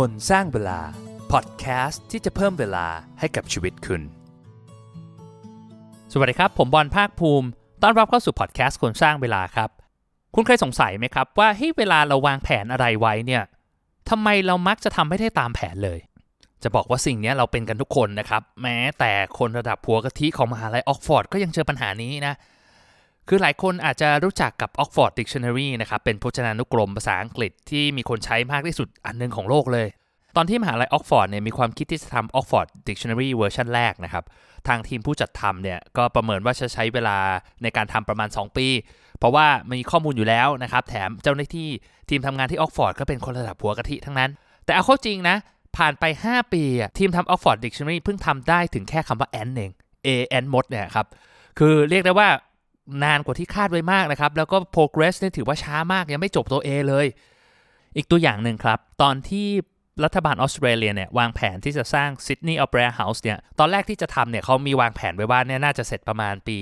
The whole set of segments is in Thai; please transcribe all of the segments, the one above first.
คนสร้างเวลา พอดแคสต์ที่จะเพิ่มเวลาให้กับชีวิตคุณ สวัสดีครับ ผมบอลภาคภูมิ ต้อนรับเข้าสู่พอดแคสต์คนสร้างเวลาครับ คุณเคยสงสัยไหมครับ ว่าให้เวลาเราวางแผนอะไรไว้เนี่ยทำไมเรามักจะทำไม่ได้ตามแผนเลย จะบอกว่าสิ่งนี้เราเป็นกันทุกคนนะครับ แม้แต่คนระดับผัวกะทิของมหาลัยออกฟอร์ดก็ยังเจอปัญหานี้นะ คือหลายคนอาจจะรู้จักกับ Oxford Dictionary นะครับ เป็นพจนานุกรมภาษาอังกฤษที่มีคนใช้มากที่สุดอันหนึงของโลกเลย ตอนที่มหาลัยออกฟอร์ดเนี่ยมีความคิดที่จะทำ Oxford Dictionary เวอร์ชันแรกนะครับ ทางทีมผู้จัดทำเนี่ยก็ประเมินว่าจะใช้เวลาในการทำประมาณ 2 ปี เพราะว่ามีข้อมูลอยู่แล้วนะครับ แถมเจ้าหน้าที่ทีมทำงานที่ออกฟอร์ดก็เป็นคนระดับหัวกะทิทั้งนั้น แต่เอาเข้าจริงนะ ผ่านไป 5 ปีทีมทำ Oxford Dictionary เพิ่งทำได้ถึงแค่คำว่า ant เอง a ant มดเนี่ยครับ คือเรียกได้ว่า นานกว่าที่คาดไว้มากนะครับ แล้วก็ progress เนี่ยถือว่าช้ามากยังไม่จบตัว A เลย อีกตัวอย่างหนึ่งครับ ตอนที่รัฐบาลออสเตรเลียเนี่ยวางแผนที่จะสร้าง Sydney Opera House เนี่ยตอนแรกที่จะทำเนี่ยเขามีวางแผนไว้ว่าเนี่ยน่าจะเสร็จประมาณปี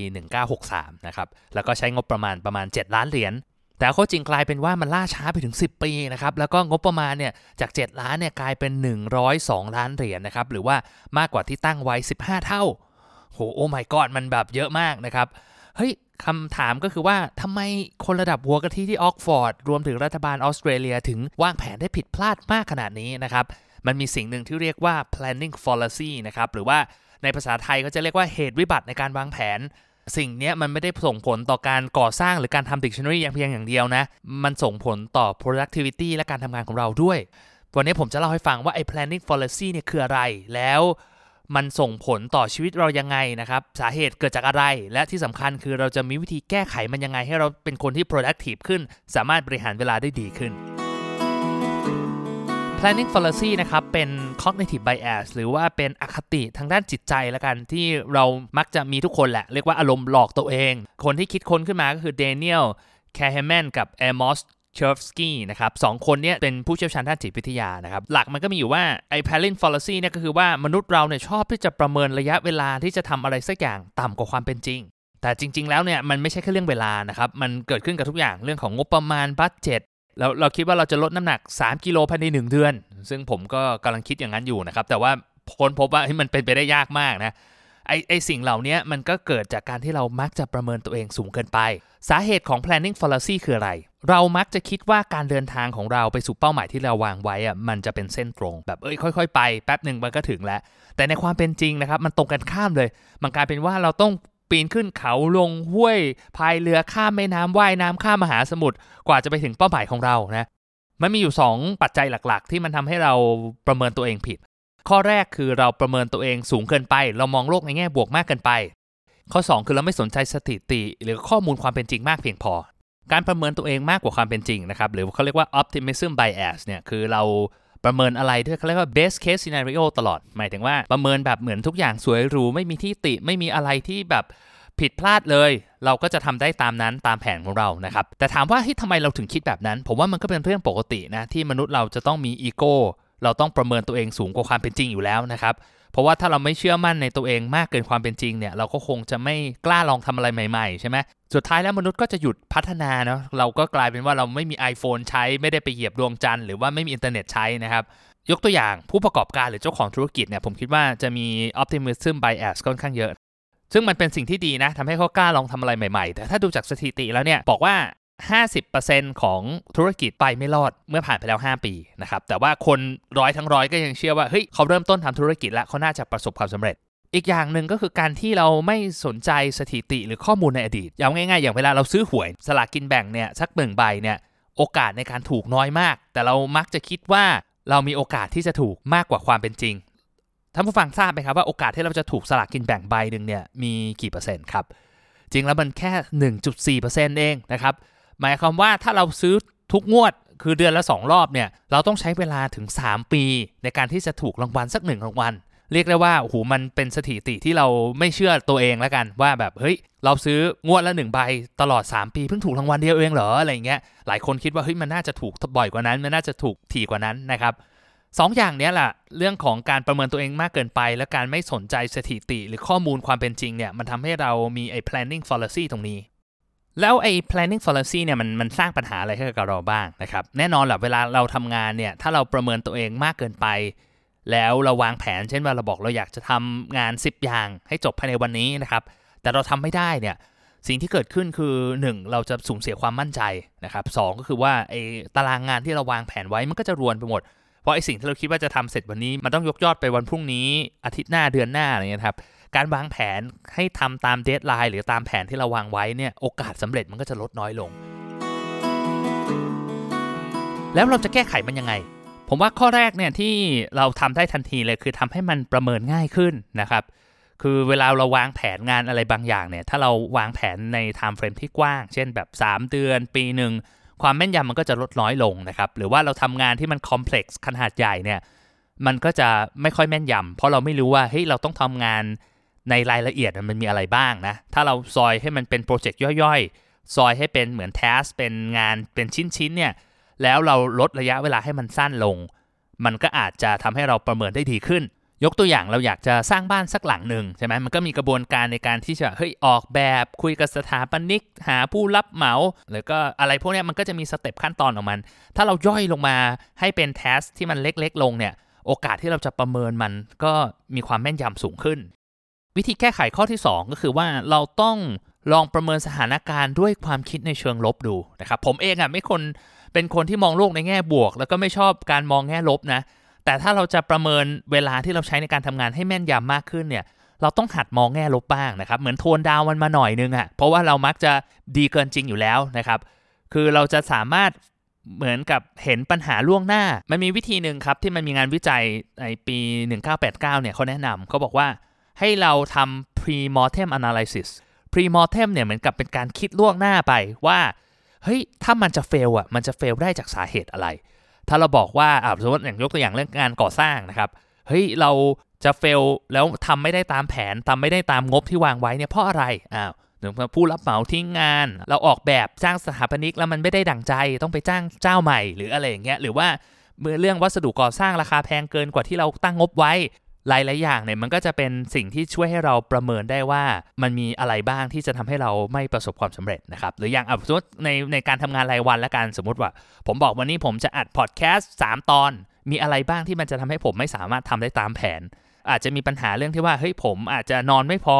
1963 นะครับ แล้วก็ใช้งบประมาณประมาณ 7 ล้านเหรียญแต่ข้าจริงกลายเป็นว่ามันล่าช้าไปถึง 10 ปีนะครับ แล้วก็งบประมาณเนี่ยจาก 7 ล้านเนี่ยกลายเป็น 102 ล้านเหรียญนะครับ หรือว่ามากกว่าที่ตั้งไว้ 15 เท่า โห โอ้ my god มันแบบเยอะมากนะครับ เฮ้ยคำถามก็คือว่าทำไมคนระดับหัวกะทิที่ออกฟอร์ด รวมถึงรัฐบาลออสเตรเลียถึงวางแผนได้ผิดพลาดมากขนาดนี้นะครับ มันมีสิ่งหนึ่งที่เรียกว่า planning fallacy นะครับ หรือว่าในภาษาไทยก็จะเรียกว่าเหตุวิบัติในการวางแผน สิ่งนี้มันไม่ได้ส่งผลต่อการก่อสร้างหรือการทำ dictionary อย่างเพียงอย่างเดียวนะ มันส่งผลต่อ productivity และการทำงานของเราด้วย วันนี้ผมจะเล่าให้ฟังว่าไอ้ planning fallacy เนี่ยคืออะไรแล้ว มันส่งผลต่อชีวิตเรายังไงนะครับสาเหตุเกิดจากอะไร และที่สำคัญคือเราจะมีวิธีแก้ไขมันยังไง ให้เราเป็นคนที่ productive ขึ้น สามารถบริหารเวลาได้ดีขึ้น planning fallacy นะครับ เป็น cognitive bias หรือว่าเป็นอคติทางด้านจิตใจละกันที่เรามักจะมีทุกคนแหละ เรียกว่าอารมณ์หลอกตัวเอง คนที่คิดค้นขึ้นมาก็คือ Daniel Kahneman กับ Amos c h e r v s k y นะครับสองคนเนี้เป็นผู้เชี่ยวชาญด้านจิตวิทยานะครับ หลักมันก็มีอยู่ว่าไอ้ planning fallacy เนี่ยก็คือว่ามนุษย์เราเนี่ยชอบที่จะประเมินระยะเวลาที่จะทำอะไรสักอย่างต่ำกว่าความเป็นจริง แต่จริง ๆ แล้วเนี่ยมันไม่ใช่แค่เรื่องเวลานะครับ มันเกิดขึ้นกับทุกอย่างเรื่องของงบประมาณบัตเจ็ตแล้วเราคิดว่าเราจะลดน้ำหนัก 3 กิโลภายใน 1 เดือน ซึ่งผมก็กำลังคิดอย่างนั้นอยู่นะครับ แต่ว่าค้นพบว่ามันเป็นไปได้ยากมากนะไอไอสิ่งเหล่านี้มันก็เกิดจากการที่เรามักจะประเมินตัวเองสูงเกินไป สาเหตุของ planning fallacy คืออะไร เรามักจะคิดว่าการเดินทางของเราไปสู่เป้าหมายที่เราวางไว้อะมันจะเป็นเส้นตรง แบบเอ้ยค่อย ๆ ไปแป๊บหนึ่งมันก็ถึงแล้ว แต่ในความเป็นจริงนะครับ มันตรงกันข้ามเลย มันกลายเป็นว่าเราต้องปีนขึ้นเขาลงห้วยพายเรือข้ามแม่น้ำว่ายน้ำข้ามมหาสมุทรกว่าจะไปถึงเป้าหมายของเรานะมันมีอยู่ 2 ปัจจัยหลักๆ ที่มันทำให้เราประเมินตัวเองผิด ข้อแรกคือเราประเมินตัวเองสูงเกินไป เรามองโลกในแง่บวกมากเกินไป ข้อ 2 คือเราไม่สนใจสถิติ หรือข้อมูลความเป็นจริงมากเพียงพอ การประเมินตัวเองมากกว่าความเป็นจริงนะครับหรือเขาเรียกว่า optimism bias เนี่ยคือเราประเมินอะไรด้วยเขาเรียกว่า best case scenario ตลอด หมายถึงว่าประเมินแบบเหมือนทุกอย่างสวยหรูไม่มีที่ติไม่มีอะไรที่แบบผิดพลาดเลย เราก็จะทำได้ตามนั้นตามแผนของเรานะครับแต่ถามว่าที่ทำไมเราถึงคิดแบบนั้น ผมว่ามันก็เป็นเรื่องปกตินะที่มนุษย์เราจะต้องมีอีโก้เราต้องประเมินตัวเองสูงกว่าความเป็นจริงอยู่แล้วนะครับเพราะว่าถ้าเราไม่เชื่อมั่นในตัวเองมากเกินความเป็นจริงเนี่ยเราก็คงจะไม่กล้าลองทำอะไรใหม่ๆใช่ไหม สุดท้ายแล้วมนุษย์ก็จะหยุดพัฒนาเนาะเราก็กลายเป็นว่าเราไม่มี iPhone ใช้ไม่ได้ไปเหยียบดวงจันทร์หรือว่าไม่มีอินเทอร์เน็ตใช้นะครับ ยกตัวอย่างผู้ประกอบการหรือเจ้าของธุรกิจเนี่ยผมคิดว่าจะมี optimism bias ค่อนข้างเยอะ ซึ่งมันเป็นสิ่งที่ดีนะทำให้เขากล้าลองทำอะไรใหม่ๆ แต่ถ้าดูจากสถิติแล้วเนี่ยบอกว่า50%ของธุรกิจไปไม่รอดเมื่อผ่านไปแล้ว 5 ปีนะครับแต่ว่าคนร้อยทั้งร้อยก็ยังเชื่อว่าเฮ้ยเขาเริ่มต้นทำธุรกิจแล้วเขาน่าจะประสบความสำเร็จ อีกอย่างหนึ่งก็คือการที่เราไม่สนใจสถิติหรือข้อมูลในอดีตอย่างง่ายๆ อย่างเวลาเราซื้อหวย สลากกินแบ่งเนี่ยสักหนึ่งใบเนี่ยโอกาสในการถูกน้อยมาก แต่เรามักจะคิดว่าเรามีโอกาสที่จะถูกมากกว่าความเป็นจริงท่านผู้ฟังทราบไหมครับว่าโอกาสที่เราจะถูกสลากกินแบ่งใบหนึ่งเนี่ยมีกี่เปอร์เซ็นต์ครับจริงแล้วมันแค่ 1.4%เองนะครับหมายความว่าถ้าเราซื้อทุกงวดคือเดือนละ 2 รอบเนี่ยเราต้องใช้เวลาถึง 3 ปี ในการที่จะถูกรางวัลสักหนึ่งรางวัล เรียกได้ว่าโอ้โหมันเป็นสถิติที่เราไม่เชื่อตัวเองแล้วกันว่าแบบเฮ้ยเราซื้องวดละหนึ่งใบตลอด 3 ปีเพิ่งถูกรางวัลเดียวเองเหรออะไรเงี้ยหลายคนคิดว่าเฮ้ยมันน่าจะถูกบ่อยกว่านั้น มันน่าจะถูกถี่กว่านั้นนะครับสองอย่างเนี้ยแหละเรื่องของการประเมินตัวเองมากเกินไป และการไม่สนใจสถิติ หรือข้อมูลความเป็นจริงเนี่ยมันทำให้เรามีไอ้ planning fallacy ตรงนี้ แล้วไอ้ planning fallacy เนี่ยมันมันสร้างปัญหาอะไรให้กับเราบ้างนะครับแน่นอนแหละเวลาเราทำงานเนี่ยถ้าเราประเมินตัวเองมากเกินไป แล้วเราวางแผนเช่นว่าเราบอกเราอยากจะทำงาน 10 อย่างให้จบภายในวันนี้นะครับ แต่เราทำไม่ได้เนี่ยสิ่งที่เกิดขึ้นคือ 1 เราจะสูญเสียความมั่นใจนะครับสก็คือว่าไอ้ตารางงานที่เราวางแผนไว้มันก็จะรวนไปหมด เพราะไอ้สิ่งที่เราคิดว่าจะทำเสร็จวันนี้ มันต้องยกยอดไปวันพรุ่งนี้อาทิตย์หน้าเดือนหน้าอะไรเงี้ยครับการวางแผนให้ทำตามเดทไลน์หรือตามแผนที่เราวางไว้เนี่ยโอกาสสำเร็จมันก็จะลดน้อยลง แล้วเราจะแก้ไขมันยังไง ผมว่าข้อแรกเนี่ยที่เราทำได้ทันทีเลยคือทำให้มันประเมินง่ายขึ้นนะครับ คือเวลาเราวางแผนงานอะไรบางอย่างเนี่ย ถ้าเราวางแผนใน time frame ที่กว้าง เช่นแบบ 3 เดือน ปีหนึ่ง ความแม่นยำมันก็จะลดน้อยลงนะครับ หรือว่าเราทำงานที่มัน complex ขนาดใหญ่เนี่ย มันก็จะไม่ค่อยแม่นยำเพราะเราไม่รู้ว่าเฮ้ยเราต้องทำงานในรายละเอียดมันมีอะไรบ้างนะ ถ้าเราซอยให้มันเป็นโปรเจกต์ย่อยๆ ซอยให้เป็นเหมือน task เป็นงานเป็นชิ้นๆเนี่ย แล้วเราลดระยะเวลาให้มันสั้นลง มันก็อาจจะทำให้เราประเมินได้ดีขึ้น ยกตัวอย่างเราอยากจะสร้างบ้านสักหลังหนึ่งใช่ไหมมันก็มีกระบวนการในการที่จะเฮ้ยออกแบบคุยกับสถาปนิก หาผู้รับเหมาหรือก็อะไรพวกนี้มันก็จะมีสเต็ปขั้นตอนของมัน ถ้าเราย่อยลงมาให้เป็นแทสที่มันเล็ก ๆ ลงเนี่ยโอกาสที่เราจะประเมินมันก็มีความแม่นยำสูงขึ้น วิธีแก้ไขข้อที่ 2 ก็คือว่าเราต้องลองประเมินสถานการณ์ด้วยความคิดในเชิงลบดูนะครับผมเองอะไม่คน เป็นคนที่มองโลกในแง่บวก แล้วก็ไม่ชอบการมองแง่ลบนะ แต่ถ้าเราจะประเมินเวลาที่เราใช้ในการทำงานให้แม่นยำมากขึ้นเนี่ย เราต้องหัดมองแง่ลบบ้างนะครับ เหมือนโทนดาวมันมาหน่อยนึงอะ่ะ เพราะว่าเรามักจะดีเกินจริงอยู่แล้วนะครับ คือเราจะสามารถเหมือนกับเห็นปัญหาล่วงหน้า มันมีวิธีหนึ่งครับที่มันมีงานวิจัยในปี 1989 เนี่ยเขาแนะนำเขาบอกว่าให้เราทำ pre-mortem analysis pre-mortem เนี่ยเหมือนกับเป็นการคิดล่วงหน้าไปว่า เฮ้ยถ้ามันจะเฟลอะมันจะเฟลได้จากสาเหตุอะไร ถ้าเราบอกว่าอ่าสมมติอย่างยกตัวอย่างเรื่องงานก่อสร้างนะครับเฮ้ยเราจะเฟลแล้วทำไม่ได้ตามแผนทำไม่ได้ตามงบที่วางไว้เนี่ยเพราะอะไรอ้าวหนึ่งผู้รับเหมาทิ้งงาน เราออกแบบจ้างสถาปนิกแล้วมันไม่ได้ดั่งใจต้องไปจ้างเจ้าใหม่หรืออะไรอย่างเงี้ยหรือว่าเมื่อเรื่องวัสดุก่อสร้างราคาแพงเกินกว่าที่เราตั้งงบไว้ หลายๆอย่างเนี่ยมันก็จะเป็นสิ่งที่ช่วยให้เราประเมินได้ว่ามันมีอะไรบ้างที่จะทำให้เราไม่ประสบความสำเร็จนะครับ หรืออย่างสมมติในในการทำงานรายวันและการสมมติว่า ผมบอกวันนี้ผมจะอัดพอดแคสต์3ตอน มีอะไรบ้างที่มันจะทำให้ผมไม่สามารถทำได้ตามแผน อาจจะมีปัญหาเรื่องที่ว่าเฮ้ยผมอาจจะนอนไม่พอ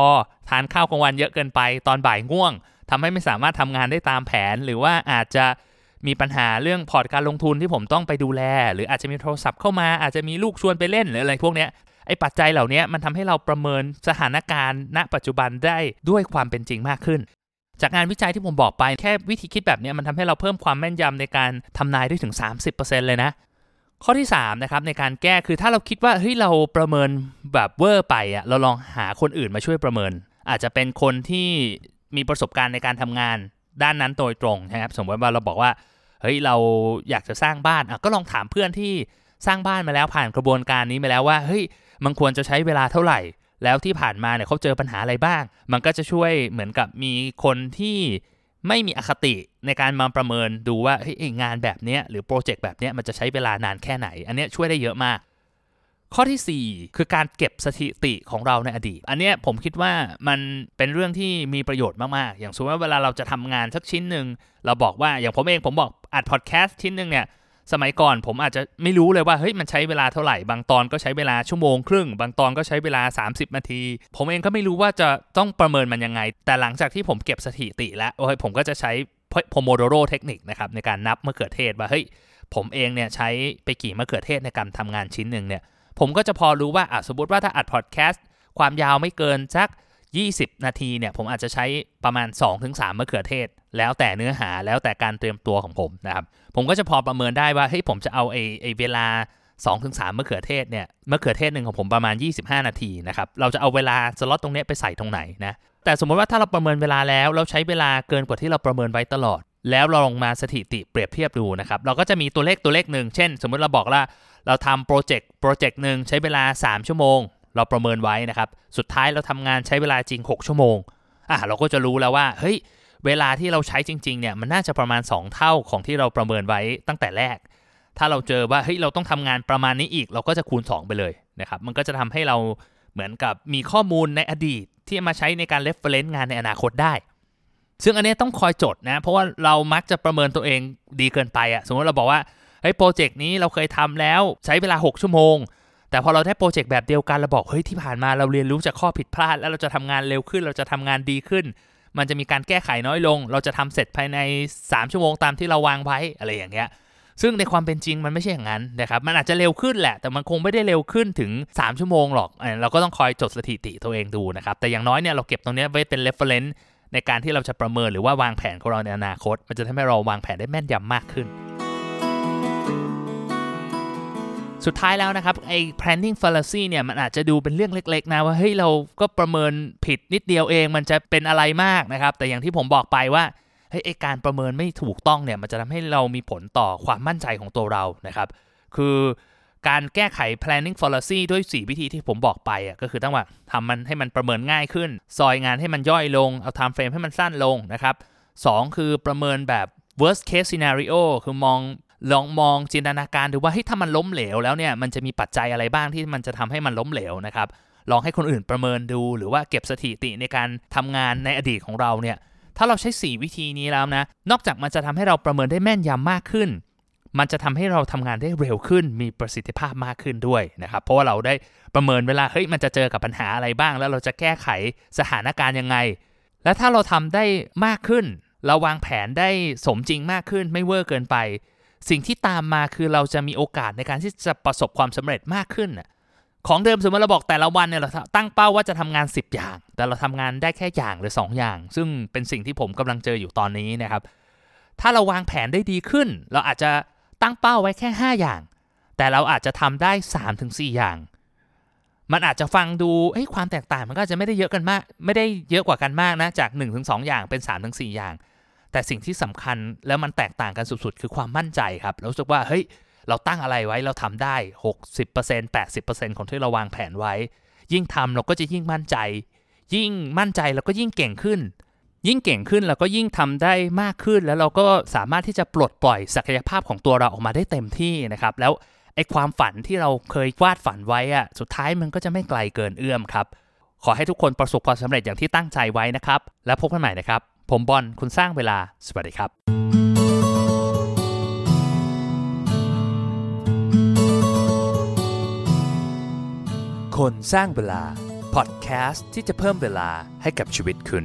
ทานข้าวกลางวันเยอะเกินไปตอนบ่ายง่วงทำให้ไม่สามารถทำงานได้ตามแผน หรือว่าอาจจะมีปัญหาเรื่องพอร์ตการลงทุนที่ผมต้องไปดูแล หรืออาจจะมีโทรศัพท์เข้ามาอาจจะมีลูกชวนไปเล่นหรืออะไรพวกนี้ ไอ้ปัจจัยเหล่านี้มันทำให้เราประเมินสถานการณ์ณ ปัจจุบันได้ด้วยความเป็นจริงมากขึ้น จากงานวิจัยที่ผมบอกไปแค่วิธีคิดแบบนี้มันทำให้เราเพิ่มความแม่นยำในการทำนายได้ถึง 30%เลยนะข้อที่3นะครับในการแก้คือถ้าเราคิดว่าเฮ้ยเราประเมินแบบเวอร์ไปอะเราลองหาคนอื่นมาช่วยประเมิน อาจจะเป็นคนที่มีประสบการณ์ในการทำงานด้านนั้นโดยตรงนะครับสมมติว่าเราบอกว่าเฮ้ยเราอยากจะสร้างบ้านอะก็ลองถามเพื่อนที่สร้างบ้านมาแล้วผ่านกระบวนการนี้มาแล้วว่าเฮ้ย มันควรจะใช้เวลาเท่าไหร่ แล้วที่ผ่านมาเนี่ยเขาเจอปัญหาอะไรบ้าง มันก็จะช่วยเหมือนกับมีคนที่ไม่มีอคติในการมาประเมินดูว่าเฮ้ยงานแบบเนี้ยหรือโปรเจกต์แบบเนี้ยมันจะใช้เวลานานแค่ไหน อันนี้ช่วยได้เยอะมาก ข้อที่ 4 คือการเก็บสถิติของเราในอดีต อันนี้ผมคิดว่ามันเป็นเรื่องที่มีประโยชน์มากๆ อย่างสมมติว่าเวลาเราจะทำงานสักชิ้นหนึ่งเราบอกว่าอย่างผมเองผมบอกอัดพอดแคสต์ชิ้นหนึ่งเนี่ย สมัยก่อนผมอาจจะไม่รู้เลยว่าเฮ้ยมันใช้เวลาเท่าไหร่ บางตอนก็ใช้เวลาชั่วโมงครึ่ง บางตอนก็ใช้เวลา 30 นาที ผมเองก็ไม่รู้ว่าจะต้องประเมินมันยังไง แต่หลังจากที่ผมเก็บสถิติแล้วโอ้ยผมก็จะใช้โพโมโดโรเทคนิคนะครับในการนับมะเขือเทศว่าเฮ้ยผมเองเนี่ยใช้ไปกี่มะเขือเทศในการทำงานชิ้นหนึ่งเนี่ยผมก็จะพอรู้ว่าอะสมมติว่าถ้าอัดพอดแคสต์ความยาวไม่เกินสัก 20 นาทีเนี่ยผมอาจจะใช้ประมาณ 2-3มะเขือเทศ แล้วแต่เนื้อหาแล้วแต่การเตรียมตัวของผมนะครับ ผมก็จะพอประเมินได้ว่าเฮ้ยผมจะเอาไอ้ไอเวลา 2-3มะเขือเทศเนี่ยมะเขือเทศหนึ่งของผมประมาณ 25 นาทีนะครับเราจะเอาเวลาสล็อตตรงนี้ไปใส่ตรงไหนนะแต่สมมติว่าถ้าเราประเมินเวลาแล้วเราใช้เวลาเกินกว่าที่เราประเมินไว้ตลอด แล้วเราลงมาสถิติเปรียบเทียบดูนะครับเราก็จะมีตัวเลขตัวเลขหนึ่งเช่น สมมติเราบอกว่าเราทำโปรเจกต์โปรเจกต์หนึ่งใช้เวลา 3 ชั่วโมง เราประเมินไว้นะครับ สุดท้ายเราทำงานใช้เวลาจริง 6 ชั่วโมงอะเราก็จะรู้แล้วว่าเฮ้ยเวลาที่เราใช้จริงๆเนี่ยมันน่าจะประมาณ 2 เท่าของที่เราประเมินไว้ตั้งแต่แรก ถ้าเราเจอว่าเฮ้ยเราต้องทำงานประมาณนี้อีก เราก็จะคูณ 2 ไปเลยนะครับมันก็จะทำให้เราเหมือนกับมีข้อมูลในอดีตที่มาใช้ในการ reference งานในอนาคตได้ ซึ่งอันนี้ต้องคอยจดนะ เพราะว่าเรามักจะประเมินตัวเองดีเกินไปอะสมมติเราบอกว่าเฮ้ยโปรเจกต์นี้เราเคยทำแล้วใช้เวลา 6 ชั่วโมง แต่พอเราได้โปรเจกต์แบบเดียวกันเราบอกเฮ้ยที่ผ่านมาเราเรียนรู้จากข้อผิดพลาด แล้วเราจะทำงานเร็วขึ้น เราจะทำงานดีขึ้น มันจะมีการแก้ไขน้อยลง เราจะทำเสร็จภายใน 3 ชั่วโมงตามที่เราวางไว้อะไรอย่างเงี้ยซึ่งในความเป็นจริงมันไม่ใช่อย่างนั้นนะครับมันอาจจะเร็วขึ้นแหละ แต่มันคงไม่ได้เร็วขึ้นถึง 3 ชั่วโมงหรอกเออเราก็ต้องคอยจดสถิติตัวเองดูนะครับแต่อย่างน้อยเนี่ยเราเก็บตรงนี้ไว้เป็น reference ในการที่เราจะประเมินหรือว่าวางแผนของเราในอนาคต มันจะทำให้เราวางแผนได้แม่นยำมากขึ้น สุดท้ายแล้วนะครับไอ้ planning fallacy เนี่ยมันอาจจะดูเป็นเรื่องเล็ก ๆ นะว่าเฮ้ยเราก็ประเมินผิดนิดเดียวเองมันจะเป็นอะไรมากนะครับ แต่อย่างที่ผมบอกไปว่าเฮ้ยไอ้การประเมินไม่ถูกต้องเนี่ยมันจะทำให้เรามีผลต่อความมั่นใจของตัวเรานะครับ คือการแก้ไข planning fallacy ด้วย 4 วิธีที่ผมบอกไปอะก็คือต้องว่าทำมันให้มันประเมินง่ายขึ้น ซอยงานให้มันย่อยลง เอา time frame ให้มันสั้นลงนะครับ 2 คือประเมินแบบ worst case scenario คือมอง ลองมองจินตนาการดูว่าเฮ้ยถ้ามันล้มเหลวแล้วเนี่ยมันจะมีปัจจัยอะไรบ้างที่มันจะทำให้มันล้มเหลวนะครับลองให้คนอื่นประเมินดูหรือว่าเก็บสถิติในการทำงานในอดีตของเราเนี่ยถ้าเราใช้ 4 วิธีนี้แล้วนะ นอกจากมันจะทำให้เราประเมินได้แม่นยำมากขึ้น มันจะทำให้เราทำงานได้เร็วขึ้น มีประสิทธิภาพมากขึ้นด้วยนะครับ เพราะว่าเราได้ประเมินเวลา เฮ้ย มันจะเจอกับปัญหาอะไรบ้าง แล้วเราจะแก้ไขสถานการณ์ยังไง และถ้าเราทำได้มากขึ้น เราวางแผนได้สมจริงมากขึ้น ไม่เวอร์เกินไป สิ่งที่ตามมาคือเราจะมีโอกาสในการที่จะประสบความสำเร็จมากขึ้นของเดิมสมมติเราบอกแต่ละวันเนี่ยเราตั้งเป้าว่าจะทำงาน 10 อย่าง แต่เราทำงานได้แค่อย่างหรือ 2 อย่าง ซึ่งเป็นสิ่งที่ผมกำลังเจออยู่ตอนนี้นะครับ ถ้าเราวางแผนได้ดีขึ้น เราอาจจะตั้งเป้าไว้แค่ 5 อย่าง แต่เราอาจจะทำได้ 3-4 อย่าง มันอาจจะฟังดูเอ้ยความแตกต่างมันก็จจะไม่ได้เยอะกันมาก ไม่ได้เยอะกว่ากันมากนะจาก 1-2 อย่างเป็น 3-4 อย่าง แต่สิ่งที่สำคัญแล้วมันแตกต่างกันสุดๆ คือความมั่นใจครับเราสึกว่าเฮ้ยเราตั้งอะไรไว้เราทำได้ 60% 80%ของที่เราวางแผนไว้ ยิ่งทำเราก็จะยิ่งมั่นใจ ยิ่งมั่นใจเราก็ยิ่งเก่งขึ้น ยิ่งเก่งขึ้นเราก็ยิ่งทำได้มากขึ้น แล้วเราก็สามารถที่จะปลดปล่อยศักยภาพของตัวเราออกมาได้เต็มที่นะครับ แล้วไอ้ความฝันที่เราเคยวาดฝันไว้อะสุดท้ายมันก็จะไม่ไกลเกินเอื้อมครับ ขอให้ทุกคนประสบความสำเร็จอย่างที่ตั้งใจไว้นะครับ แล้วพบกันใหม่นะครับ ผมบอลคุณสร้างเวลา สวัสดีครับคนสร้างเวลา พอดแคสต์ที่จะเพิ่มเวลาให้กับชีวิตคุณ